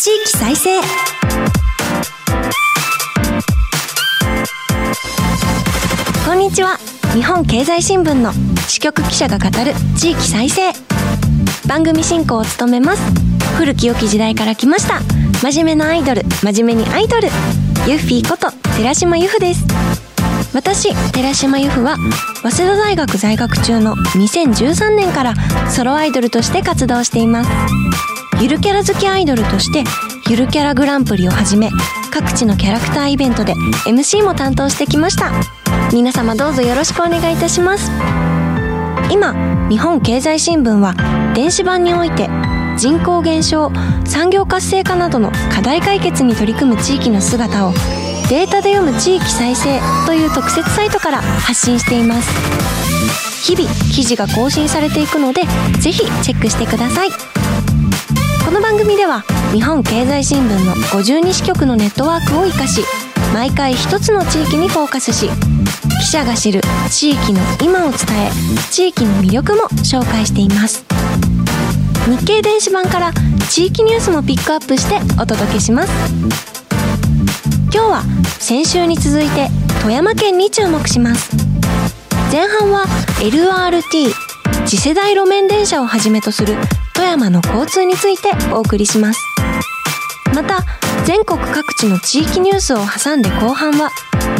地域再生。こんにちは。日本経済新聞の支局記者が語る地域再生。番組進行を務めます。古き良き時代から来ました。真面目なアイドル真面目にアイドル。ユッフィーこと寺島由布です。私寺島由布は早稲田大学在学中の2013年からソロアイドルとして活動しています。ゆるキャラ好きアイドルとしてゆるキャラグランプリをはじめ各地のキャラクターイベントで MC も担当してきました。皆様どうぞよろしくお願いいたします。今日本経済新聞は電子版において人口減少産業活性化などの課題解決に取り組む地域の姿をデータで読む地域再生という特設サイトから発信しています。日々記事が更新されていくのでぜひチェックしてください。この番組では日本経済新聞の52支局のネットワークを生かし毎回一つの地域にフォーカスし記者が知る地域の今を伝え地域の魅力も紹介しています。日経電子版から地域ニュースもピックアップしてお届けします。今日は先週に続いて富山県に注目します。前半は LRT 次世代路面電車をはじめとする富山の交通についてお送りします。また全国各地の地域ニュースを挟んで後半は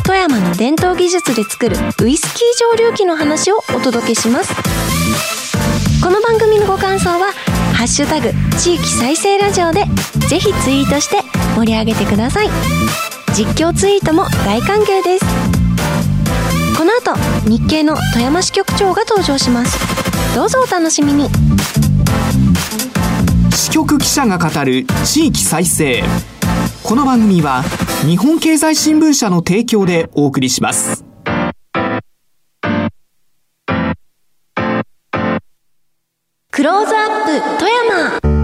富山の伝統技術で作るウイスキー蒸留機の話をお届けします。この番組のご感想は「ハッシュタグ地域再生ラジオ」でぜひツイートして盛り上げてください。実況ツイートも大歓迎です。この後日経の富山支局長が登場します。どうぞお楽しみに。支局記者が語る地域再生。この番組は日本経済新聞社の提供でお送りします。クローズアップ富山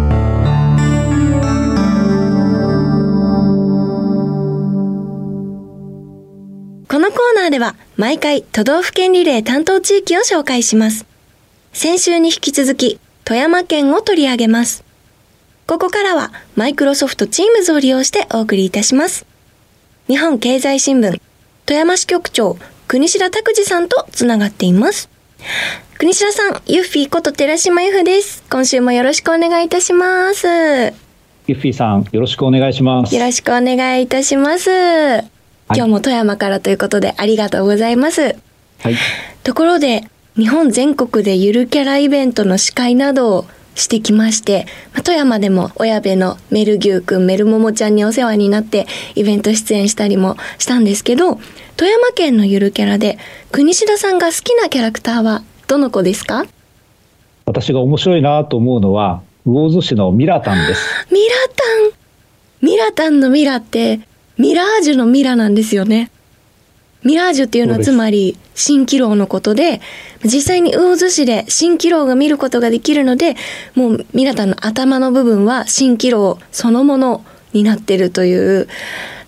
のコーナーでは毎回都道府県リレー担当地域を紹介します先週に引き続き富山県を取り上げますここからはマイクロソフトチームズを利用してお送りいたします日本経済新聞富山支局長国白拓司さんとつながっています国白さん、ユッフィーこと寺島由布です。今週もよろしくお願いいたします。よユッフィーさん、よろしくお願いします。ろしくお願いいたします。今日も富山からということでありがとうございます。はい。ところで、日本全国でゆるキャライベントの司会などをしてきまして、まあ富山でも親部のメルギューくん、メルモモちゃんにお世話になってイベント出演したりもしたんですけど、富山県のゆるキャラで国志さんが好きなキャラクターはどの子ですか？私が面白いなと思うのは、魚津市のミラタンです。ミラタンミラタンのミラってミラージュのミラなんですよね。ミラージュっていうのはつまり蜃気楼のことで、実際に魚津市で蜃気楼が見ることができるので、もうミラタンの頭の部分は蜃気楼そのものになってるという、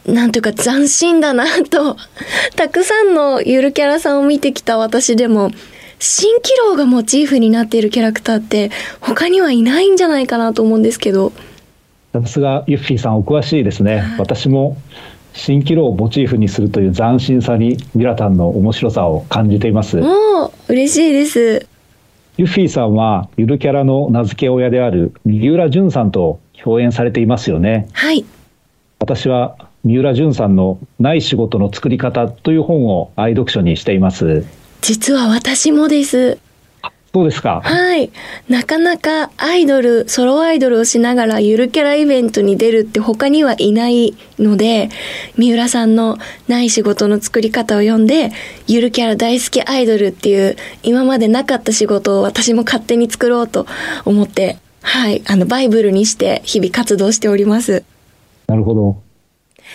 なんというか斬新だなと、たくさんのゆるキャラさんを見てきた私でも、蜃気楼がモチーフになっているキャラクターって他にはいないんじゃないかなと思うんですけど。さすがユッフィーさんお詳しいですね。私も蜃気楼をモチーフにするという斬新さにミラタンの面白さを感じています。もう嬉しいです。ユッフィーさんはゆるキャラの名付け親である三浦淳さんと共演されていますよね。はい。私は三浦淳さんのない仕事の作り方という本を愛読書にしています。実は私もです。そうですか？はい。なかなかアイドル、ソロアイドルをしながらゆるキャライベントに出るって他にはいないので、三浦さんのない仕事の作り方を読んで、ゆるキャラ大好きアイドルっていう今までなかった仕事を私も勝手に作ろうと思って、はい。あの、バイブルにして日々活動しております。なるほど。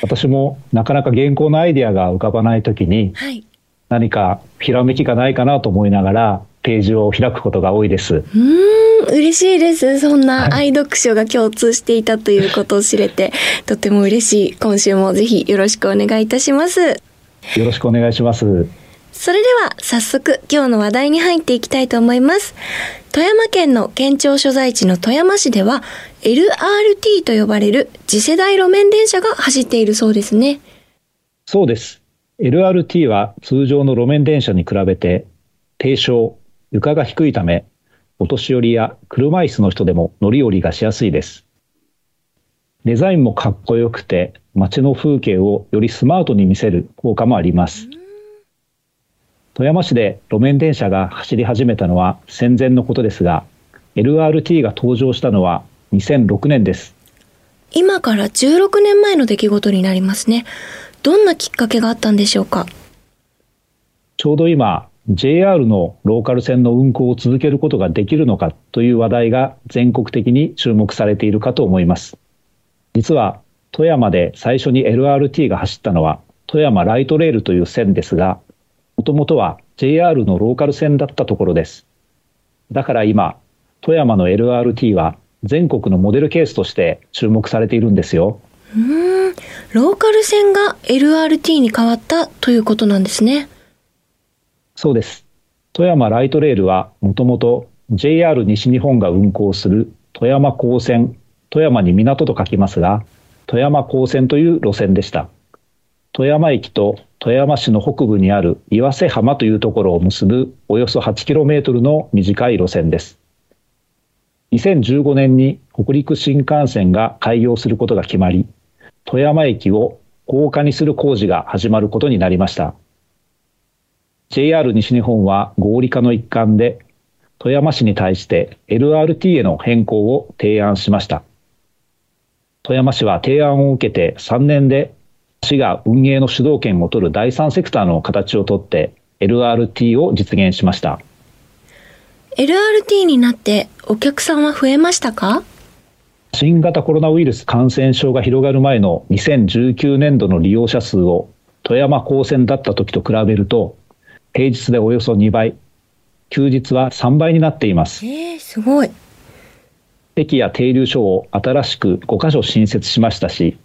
私もなかなか原稿のアイデアが浮かばないときにはい。何かひらめきがないかなと思いながらページを開くことが多いです。うーん、嬉しいです。そんなはい愛読書が共通していたということを知れて、とても嬉しい。今週もぜひよろしくお願いいたします。よろしくお願いします。それでは早速今日の話題に入っていきたいと思います。富山県の県庁所在地の富山市では LRT と呼ばれる次世代路面電車が走っているそうですね。そうです。LRT は通常の路面電車に比べて低床、床が低いため、お年寄りや車椅子の人でも乗り降りがしやすいです。デザインもかっこよくて街の風景をよりスマートに見せる効果もあります。富山市で路面電車が走り始めたのは戦前のことですが LRT が登場したのは2006年です今から16年前の出来事になりますねどんなきっかけがあったんでしょうか？ちょうど今 JR のローカル線の運行を続けることができるのかという話題が全国的に注目されているかと思います実は富山で最初に LRT が走ったのは富山ライトレールという線ですがもともとは JR のローカル線だったところです。だから今、富山の LRT は全国のモデルケースとして注目されているんですよ。うん、ローカル線が LRT に変わったということなんですね。そうです。富山ライトレールはもともと JR 西日本が運行する富山高線、富山に港と書きますが、富山高線という路線でした。富山駅と富山市の北部にある岩瀬浜というところを結ぶおよそ 8km の短い路線です。2015年に北陸新幹線が開業することが決まり、富山駅を高架にする工事が始まることになりました。JR 西日本は合理化の一環で、富山市に対して LRT への変更を提案しました。富山市は提案を受けて3年で市が運営の主導権を取る第三セクターの形をとって LRT を実現しました LRT になってお客さんは増えましたか？新型コロナウイルス感染症が広がる前の2019年度の利用者数を富山高専だった時と比べると平日でおよそ2倍。休日は3倍になっています。えー、すごい。駅や停留所を新しく5カ所新設しましたし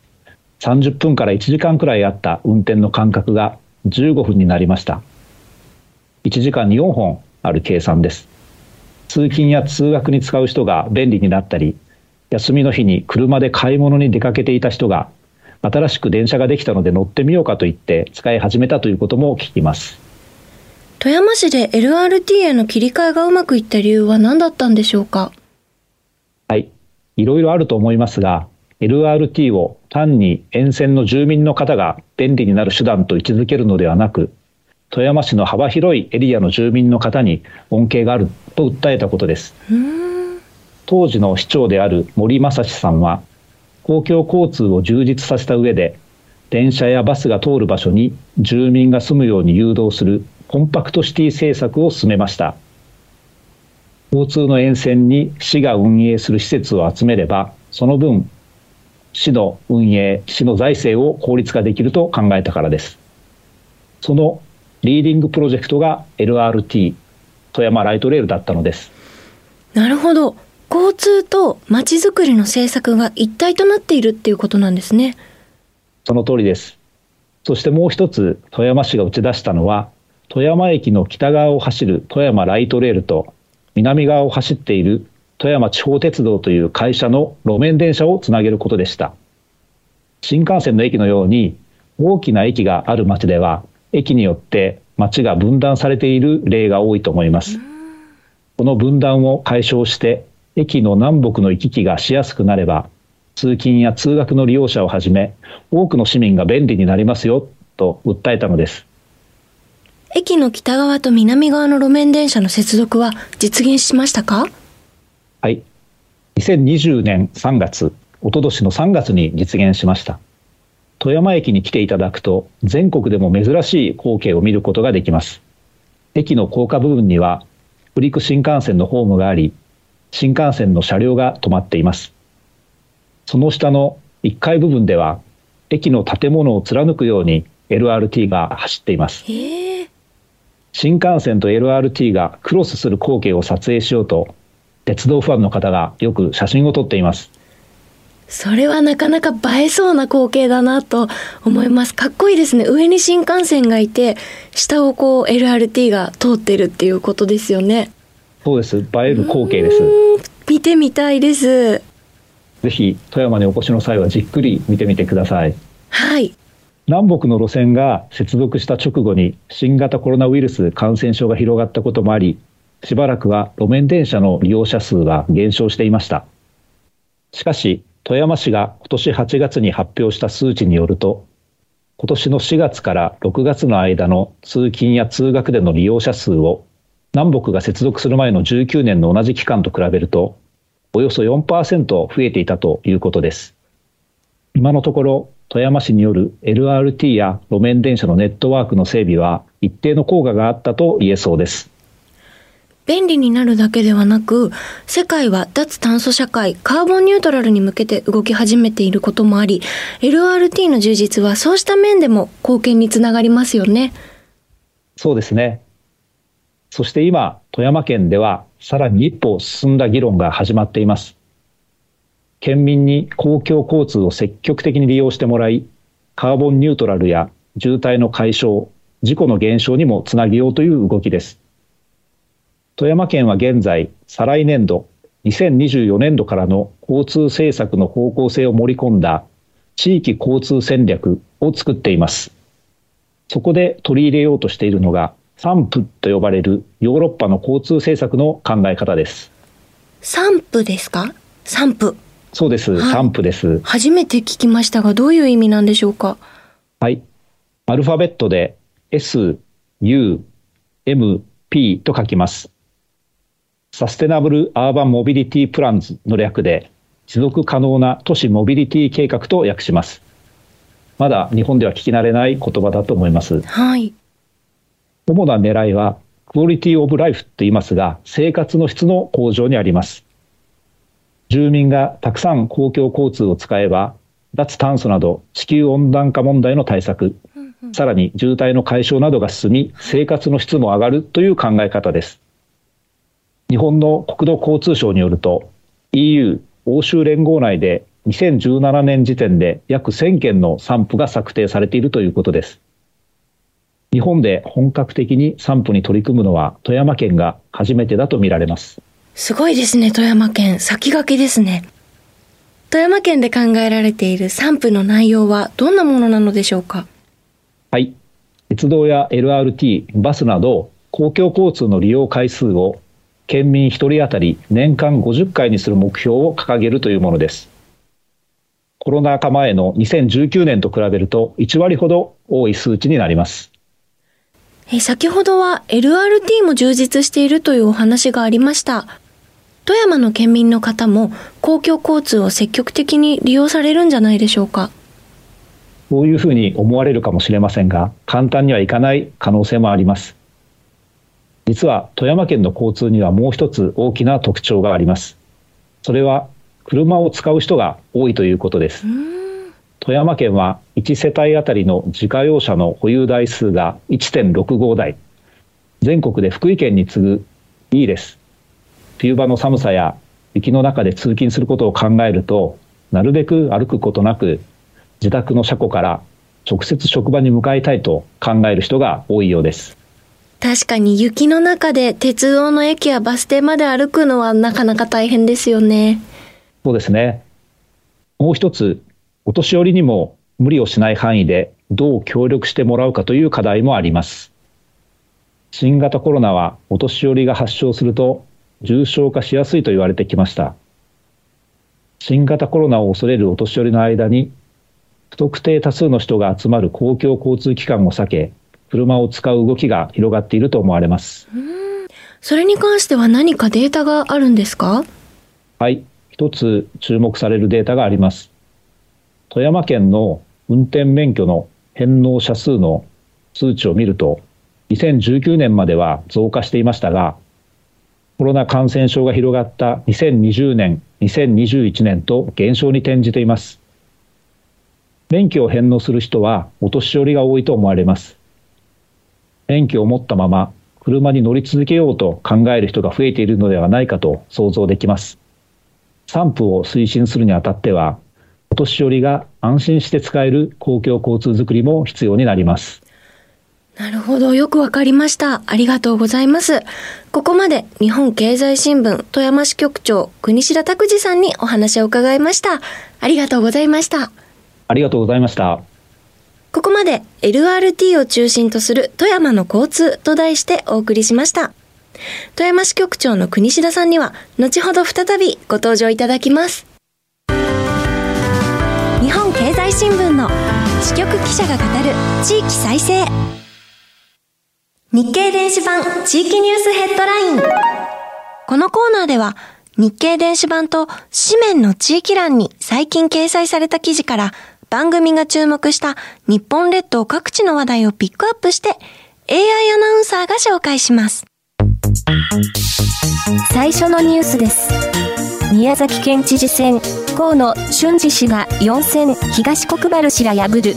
30分から1時間くらいあった運転の間隔が15分になりました。1時間に4本ある計算です。通勤や通学に使う人が便利になったり休みの日に車で買い物に出かけていた人が新しく電車ができたので乗ってみようかと言って使い始めたということも聞きます富山市で LRT への切り替えがうまくいった理由は何だったんでしょうか？はい。いろいろあると思いますが LRT を単に沿線の住民の方が便利になる手段と位置づけるのではなく富山市の幅広いエリアの住民の方に恩恵があると訴えたことです。当時の市長である森正史さんは公共交通を充実させた上で電車やバスが通る場所に住民が住むように誘導するコンパクトシティ政策を進めました交通の沿線に市が運営する施設を集めればその分市の運営、市の財政を効率化できると考えたからです。そのリーディングプロジェクトが LRT 富山ライトレールだったのです。なるほど。交通とまちづくりの政策が一体となっているっていうことなんですね。その通りです。そしてもう一つ富山市が打ち出したのは富山駅の北側を走る富山ライトレールと南側を走っている富山地方鉄道という会社の路面電車をつなげることでした。新幹線の駅のように大きな駅がある町では駅によって町が分断されている例が多いと思います。この分断を解消して駅の南北の行き来がしやすくなれば通勤や通学の利用者をはじめ多くの市民が便利になりますよと訴えたのです。駅の北側と南側の路面電車の接続は実現しましたか？はい。2020年3月、おととしの3月に実現しました。富山駅に来ていただくと、全国でも珍しい光景を見ることができます。駅の高架部分には、北陸新幹線のホームがあり、新幹線の車両が止まっています。その下の1階部分では、駅の建物を貫くように LRT が走っています。新幹線と LRT がクロスする光景を撮影しようと鉄道ファンの方がよく写真を撮っていますそれはなかなか映えそうな光景だなと思います。かっこいいですね。上に新幹線がいて、下をこう LRT が通ってるっていうことですよね。そうです。映える光景です。見てみたいです。ぜひ富山にお越しの際はじっくり見てみてください。はい。南北の路線が接続した直後に新型コロナウイルス感染症が広がったこともあり、しばらくは路面電車の利用者数は減少していました。しかし、富山市が今年8月に発表した数値によると、今年の4月から6月の間の通勤や通学での利用者数を南北が接続する前の19年の同じ期間と比べると、およそ4%増えていたということです。今のところ、富山市による LRT や路面電車のネットワークの整備は一定の効果があったと言えそうです。便利になるだけではなく、世界は脱炭素社会、カーボンニュートラルに向けて動き始めていることもあり、LRT の充実はそうした面でも貢献につながりますよね。そうですね。そして今、富山県ではさらに一歩進んだ議論が始まっています。県民に公共交通を積極的に利用してもらい、カーボンニュートラルや渋滞の解消、事故の減少にもつなげようという動きです。富山県は現在、再来年度、2024年度からの交通政策の方向性を盛り込んだ地域交通戦略を作っています。そこで取り入れようとしているのが、サンプと呼ばれるヨーロッパの交通政策の考え方です。サンプですか？サンプ。そうです、はい、サンプです。初めて聞きましたが、どういう意味なんでしょうか？はい。アルファベットで S、U、M、P と書きます。サステナブル・アーバン・モビリティ・プランズの略で、持続可能な都市モビリティ計画と訳します。まだ日本では聞き慣れない言葉だと思います。はい。主な狙いは、クオリティオブライフと言いますが、生活の質の向上にあります。住民がたくさん公共交通を使えば、脱炭素など地球温暖化問題の対策、さらに渋滞の解消などが進み、生活の質も上がるという考え方です。日本の国土交通省によると EU 欧州連合内で2017年時点で約1000件の散布が策定されているということです日本で本格的に散布に取り組むのは富山県が初めてだとみられます。すごいですね富山県。先駆けですね。富山県で考えられている散布の内容はどんなものなのでしょうか？はい。鉄道や LRT バスなど公共交通の利用回数を県民1人当たり年間50回にする目標を掲げるというものです。コロナ禍前の2019年と比べると1割ほど多い数値になります。え先ほどは LRT も充実しているというお話がありました。富山の県民の方も公共交通を積極的に利用されるんじゃないでしょうか。そういうふうに思われるかもしれませんが、簡単にはいかない可能性もあります。実は富山県の交通にはもう一つ大きな特徴があります。それは車を使う人が多いということです。富山県は1世帯あたりの自家用車の保有台数が1.65台。全国で福井県に次ぐいいです。冬場の寒さや雪の中で通勤することを考えると、なるべく歩くことなく自宅の車庫から直接職場に向かいたいと考える人が多いようです。確かに雪の中で鉄道の駅やバス停まで歩くのはなかなか大変ですよね。そうですね。もう一つ、お年寄りにも無理をしない範囲でどう協力してもらうかという課題もあります。新型コロナはお年寄りが発症すると重症化しやすいと言われてきました。新型コロナを恐れるお年寄りの間に不特定多数の人が集まる公共交通機関を避け車を使う動きが広がっていると思われます。それに関しては何かデータがあるんですか？はい、一つ注目されるデータがあります。富山県の運転免許の返納者数の数値を見ると、2019年までは増加していましたが、コロナ感染症が広がった2020年、2021年と減少に転じています。免許を返納する人はお年寄りが多いと思われます。免許を持ったまま車に乗り続けようと考える人が増えているのではないかと想像できます。散布を推進するにあたっては、お年寄りが安心して使える公共交通づくりも必要になります。なるほど。よくわかりました。ありがとうございます。ここまで日本経済新聞富山支局長国白拓司さんにお話を伺いました。ありがとうございました。ありがとうございました。ここまで LRT を中心とする富山の交通と題してお送りしました。富山支局長の国白さんには後ほど再びご登場いただきます。日本経済新聞の支局記者が語る地域再生。日経電子版地域ニュースヘッドライン。このコーナーでは、日経電子版と紙面の地域欄に最近掲載された記事から番組が注目した日本列島各地の話題をピックアップして AI アナウンサーが紹介します。最初のニュースです。宮崎県知事選、河野俊二氏が4選東国原氏ら破る。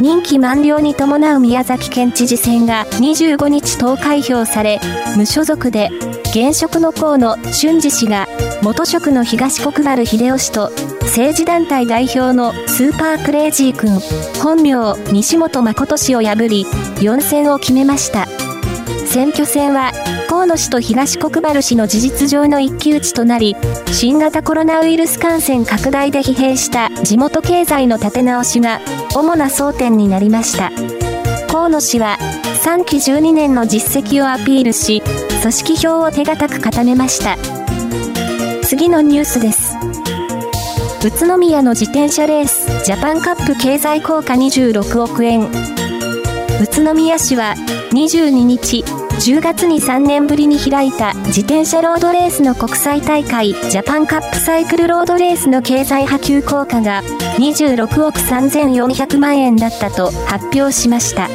任期満了に伴う宮崎県知事選が25日投開票され、無所属で、現職の河野俊二氏が、元職の東国原秀夫氏と、政治団体代表のスーパークレイジー君、本名西本誠氏を破り、4選を決めました。選挙戦は河野氏と東国原氏の事実上の一騎打ちとなり新型コロナウイルス感染拡大で疲弊した地元経済の立て直しが主な争点になりました。河野氏は3期12年の実績をアピールし組織票を手堅く固めました。次のニュースです。宇都宮の自転車レースジャパンカップ経済効果26億円。宇都宮市は22日10月に3年ぶりに開いた自転車ロードレースの国際大会ジャパンカップサイクルロードレースの経済波及効果が26億3400万円だったと発表しました。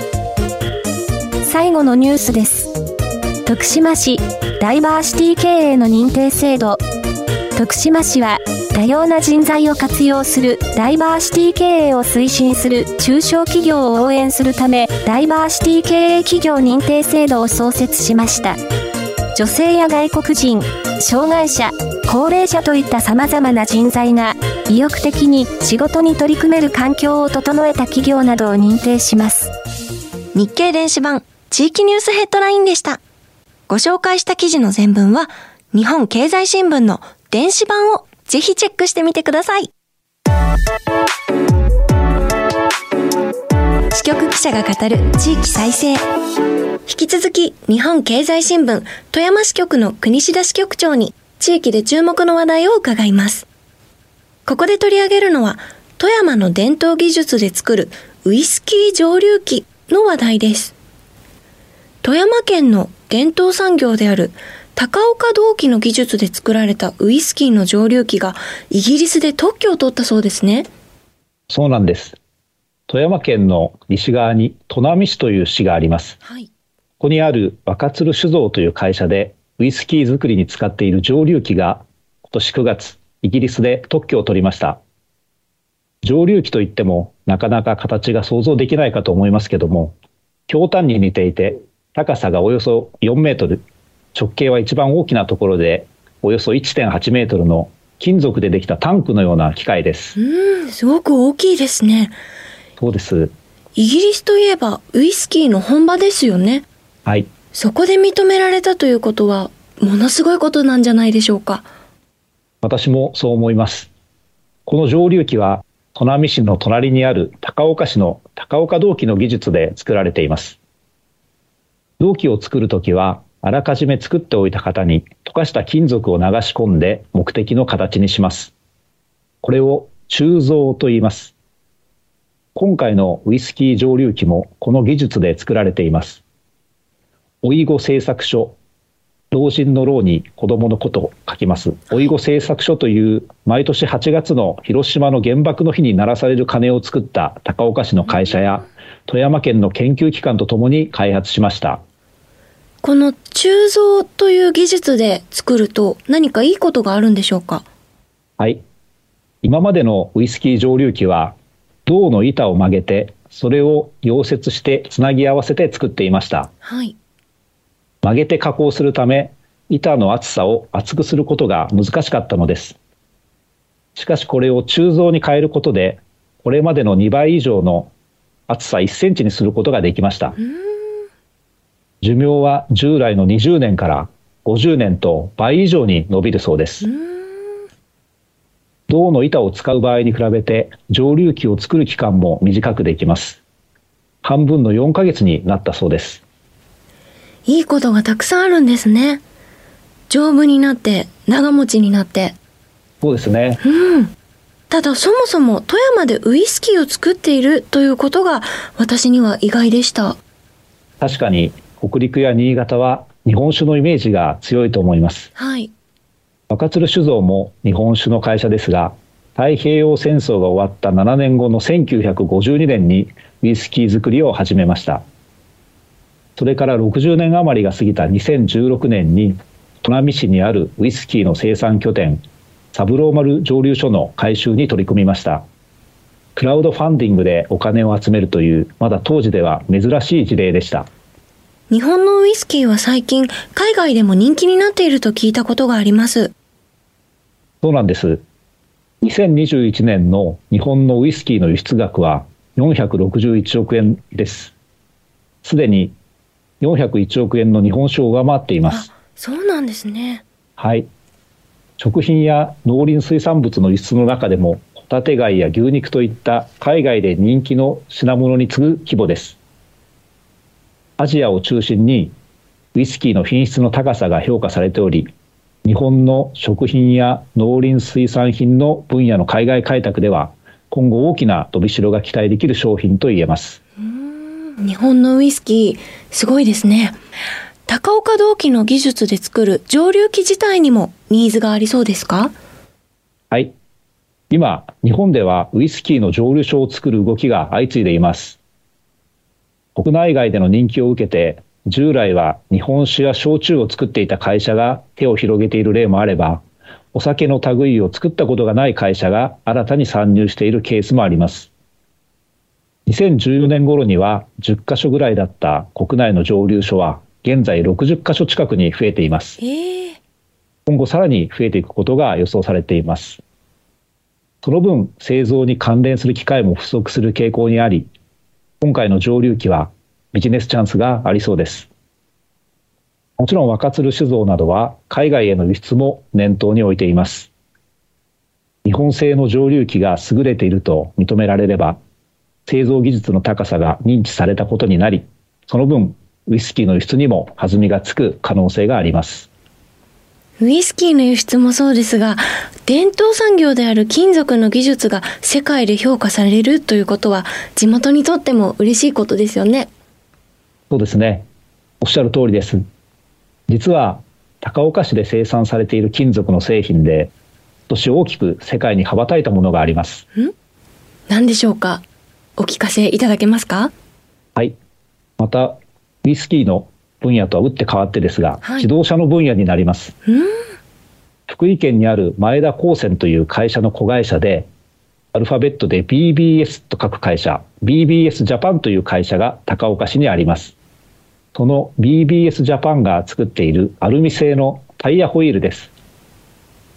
最後のニュースです。徳島市ダイバーシティ経営の認定制度。徳島市は多様な人材を活用するダイバーシティ経営を推進する中小企業を応援するため、ダイバーシティ経営企業認定制度を創設しました。女性や外国人、障害者、高齢者といった様々な人材が意欲的に仕事に取り組める環境を整えた企業などを認定します。日経電子版地域ニュースヘッドラインでした。ご紹介した記事の全文は日本経済新聞の電子版をぜひチェックしてみてください。支局記者が語る地域再生。引き続き、日本経済新聞富山支局の国志田支局長に地域で注目の話題を伺います。ここで取り上げるのは、富山の伝統技術で作るウイスキー蒸留機の話題です。富山県の伝統産業である高岡銅器の技術で作られたウイスキーの蒸留機がイギリスで特許を取ったそうですね。そうなんです。富山県の西側に砺波市という市があります。はい、ここにある若鶴酒造という会社でウイスキー作りに使っている蒸留機が今年9月イギリスで特許を取りました。蒸留機といってもなかなか形が想像できないかと思いますけども、強端に似ていて高さがおよそ4メートル、直径は一番大きなところでおよそ1.8メートルの金属でできたタンクのような機械です。うん、すごく大きいですね。そうです。イギリスといえばウイスキーの本場ですよね。はい。そこで認められたということはものすごいことなんじゃないでしょうか。私もそう思います。この蒸留機は砺波市の隣にある高岡市の高岡銅器の技術で作られています。銅器を作るときはあらかじめ作っておいた型に溶かした金属を流し込んで目的の形にします。これを鋳造と言います。今回のウイスキー蒸留機もこの技術で作られています。老い子製作所、老人の老に子供のことを書きます。老い子製作所という毎年8月の広島の原爆の日に鳴らされる鐘を作った高岡市の会社や富山県の研究機関とともに開発しました。この鋳造という技術で作ると何かいいことがあるんでしょうか？はい。今までのウイスキー蒸留機は銅の板を曲げてそれを溶接してつなぎ合わせて作っていました。はい。曲げて加工するため板の厚さを厚くすることが難しかったのです。しかしこれを鋳造に変えることで、これまでの2倍以上の厚さ1センチにすることができました。寿命は従来の20年から50年と倍以上に伸びるそうです。銅の板を使う場合に比べて蒸留機を作る期間も短くできます。半分の4ヶ月になったそうです。いいことがたくさんあるんですね。丈夫になって、長持ちになって。そうですね。うん。ただそもそも富山でウイスキーを作っているということが私には意外でした。確かに北陸や新潟は日本酒のイメージが強いと思います。はい。若鶴酒造も日本酒の会社ですが、太平洋戦争が終わった7年後の1952年にウイスキー作りを始めました。それから60年余りが過ぎた2016年に砺波市にあるウイスキーの生産拠点三郎丸蒸留所の改修に取り組みましたクラウドファンディングでお金を集めるというまだ当時では珍しい事例でした日本のウイスキーは最近海外でも人気になっていると聞いたことがあります。そうなんです。2021年の日本のウイスキーの輸出額は461億円です。すでに401億円の日本酒を上回っています。そうなんですね。はい。食品や農林水産物の輸出の中でもホタテ貝や牛肉といった海外で人気の品物に次ぐ規模ですアジアを中心にウイスキーの品質の高さが評価されており日本の食品や農林水産品の分野の海外開拓では今後大きな伸びしろが期待できる商品と言えます日本のウイスキーすごいですね高岡銅器の技術で作る蒸留機自体にもニーズがありそうですか？はい。今、日本ではウイスキーの蒸留所を作る動きが相次いでいます。国内外での人気を受けて、従来は日本酒や焼酎を作っていた会社が手を広げている例もあれば、お酒の類を作ったことがない会社が新たに参入しているケースもあります。2014年頃には10カ所ぐらいだった国内の蒸留所は現在60カ所近くに増えています。えー、今後さらに増えていくことが予想されています。その分、製造に関連する機械も不足する傾向にあり、今回の蒸留機はビジネスチャンスがありそうです。もちろん若鶴酒造などは海外への輸出も念頭に置いています。日本製の蒸留機が優れていると認められれば、製造技術の高さが認知されたことになり、その分ウイスキーの輸出にも弾みがつく可能性があります。ウイスキーの輸出もそうですが、伝統産業である金属の技術が世界で評価されるということは、地元にとっても嬉しいことですよね。そうですね。おっしゃる通りです。実は、高岡市で生産されている金属の製品で、今年大きく世界に羽ばたいたものがあります。ん？何でしょうか？お聞かせいただけますか？はい。また、ウイスキーの分野とは打って変わってですが、はい、自動車の分野になります。福井県にある前田高専という会社の子会社で、アルファベットで BBS と書く会社、BBS ジャパンという会社が高岡市にあります。その BBS ジャパンが作っているアルミ製のタイヤホイールです。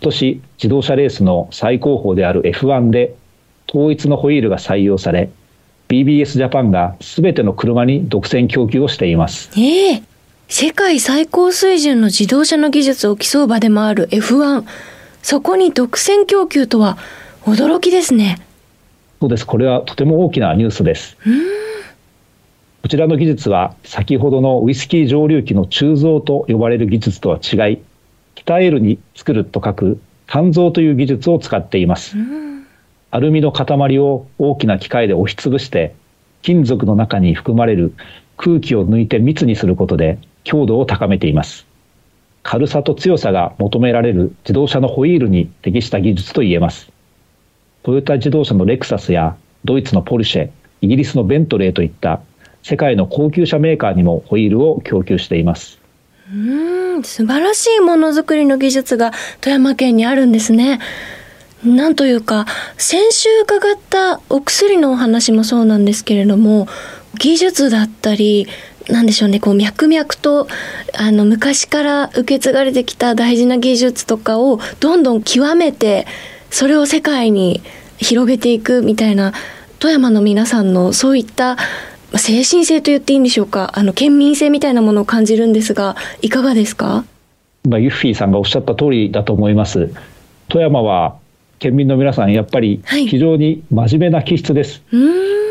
今年自動車レースの最高峰である F1 で統一のホイールが採用され、BBS ジャパンが全ての車に独占供給をしています。ええー、世界最高水準の自動車の技術を競う場でもある F1。そこに独占供給とは驚きですね。そうです。これはとても大きなニュースです。こちらの技術は先ほどのウイスキー蒸留機の鋳造と呼ばれる技術とは違い、鍛えるに作ると書く鍛造という技術を使っています。アルミの塊を大きな機械で押しつぶして金属の中に含まれる空気を抜いて密にすることで強度を高めています。軽さと強さが求められる自動車のホイールに適した技術といえます。トヨタ自動車のレクサスやドイツのポルシェイギリスのベントレーといった世界の高級車メーカーにもホイールを供給しています。うん素晴らしいものづくりの技術が富山県にあるんですね。なんというか先週伺ったお薬のお話もそうなんですけれども技術だったりなんでしょうねこう脈々とあの昔から受け継がれてきた大事な技術とかをどんどん極めてそれを世界に広げていくみたいな富山の皆さんのそういった精神性と言っていいんでしょうかあの県民性みたいなものを感じるんですがいかがですか？まあ、ユッフィーさんがおっしゃった通りだと思います。富山は県民の皆さんやっぱり非常に真面目な気質です、は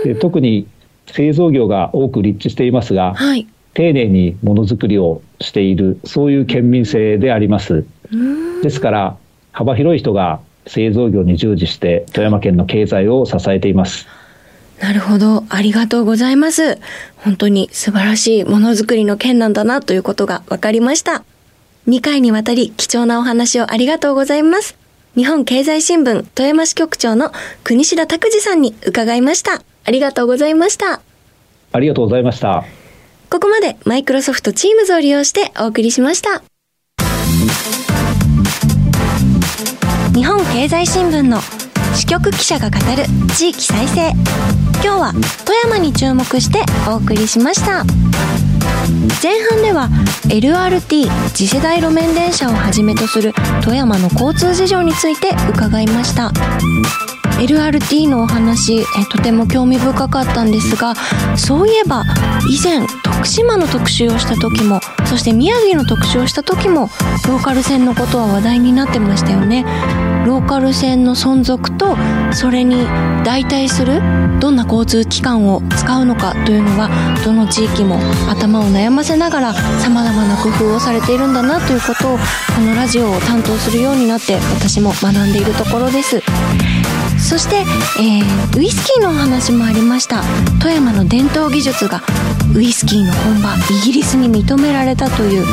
い、で特に製造業が多く立地していますが、はい、丁寧にものづくりをしているそういう県民性でありますですから幅広い人が製造業に従事して富山県の経済を支えていますなるほど。ありがとうございます。本当に素晴らしいものづくりの件なんだなということが分かりました。2回にわたり貴重なお話をありがとうございます。日本経済新聞富山支局長の国志田拓司さんに伺いました。ありがとうございました。ありがとうございました。ここまでマイクロソフト Teams を利用してお送りしました。日本経済新聞の支局記者が語る地域再生今日は富山に注目してお送りしました前半では LRT 次世代路面電車をはじめとする富山の交通事情について伺いました LRT のお話えとても興味深かったんですがそういえば以前徳島の特集をした時もそして宮城の特集をした時もローカル線のことは話題になってましたよね。ローカル線の存続とそれに代替するどんな交通機関を使うのかというのはどの地域も頭を悩ませながらさまざまな工夫をされているんだなということをこのラジオを担当するようになって私も学んでいるところです。そして、えー、ウイスキーのお話もありました。富山の伝統技術がウイスキーの本場イギリスに認められたという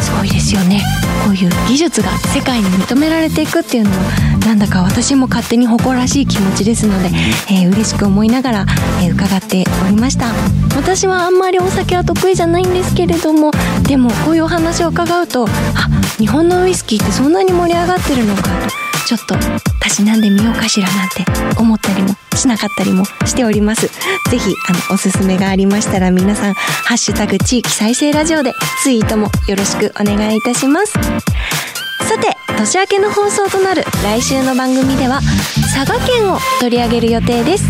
すごいですよね。こういう技術が世界に認められていくっていうのはなんだか私も勝手に誇らしい気持ちですので、えー、嬉しく思いながら、えー、伺っておりました。私はあんまりお酒は得意じゃないんですけれどもでもこういうお話を伺うとあ日本のウイスキーってそんなに盛り上がってるのかと。ちょっとたしなんでみようかしらなんて思ったりもしなかったりもしております。ぜひ、あの、おすすめがありましたら皆さん、ハッシュタグ地域再生ラジオでツイートもよろしくお願いいたします。さて、年明けの放送となる来週の番組では、佐賀県を取り上げる予定です。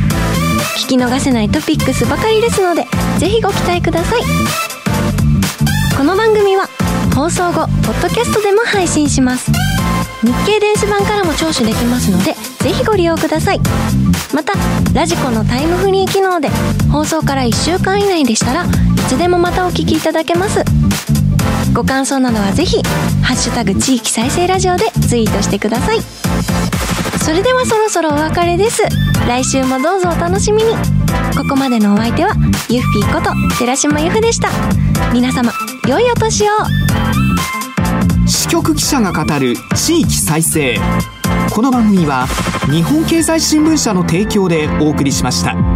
聞き逃せないトピックスばかりですので、ぜひご期待ください。この番組は、放送後、ポッドキャストでも配信します。日経電子版からも聴取できますのでぜひご利用ください。またラジコのタイムフリー機能で放送から1週間以内でしたらいつでもまたお聞きいただけます。ご感想などはぜひ「ハッシュタグ地域再生ラジオ」でツイートしてください。それではそろそろお別れです。来週もどうぞお楽しみに。ここまでのお相手はゆっぴーこと寺島由布でした。皆様良いお年を。支局記者が語る地域再生この番組は日本経済新聞社の提供でお送りしました。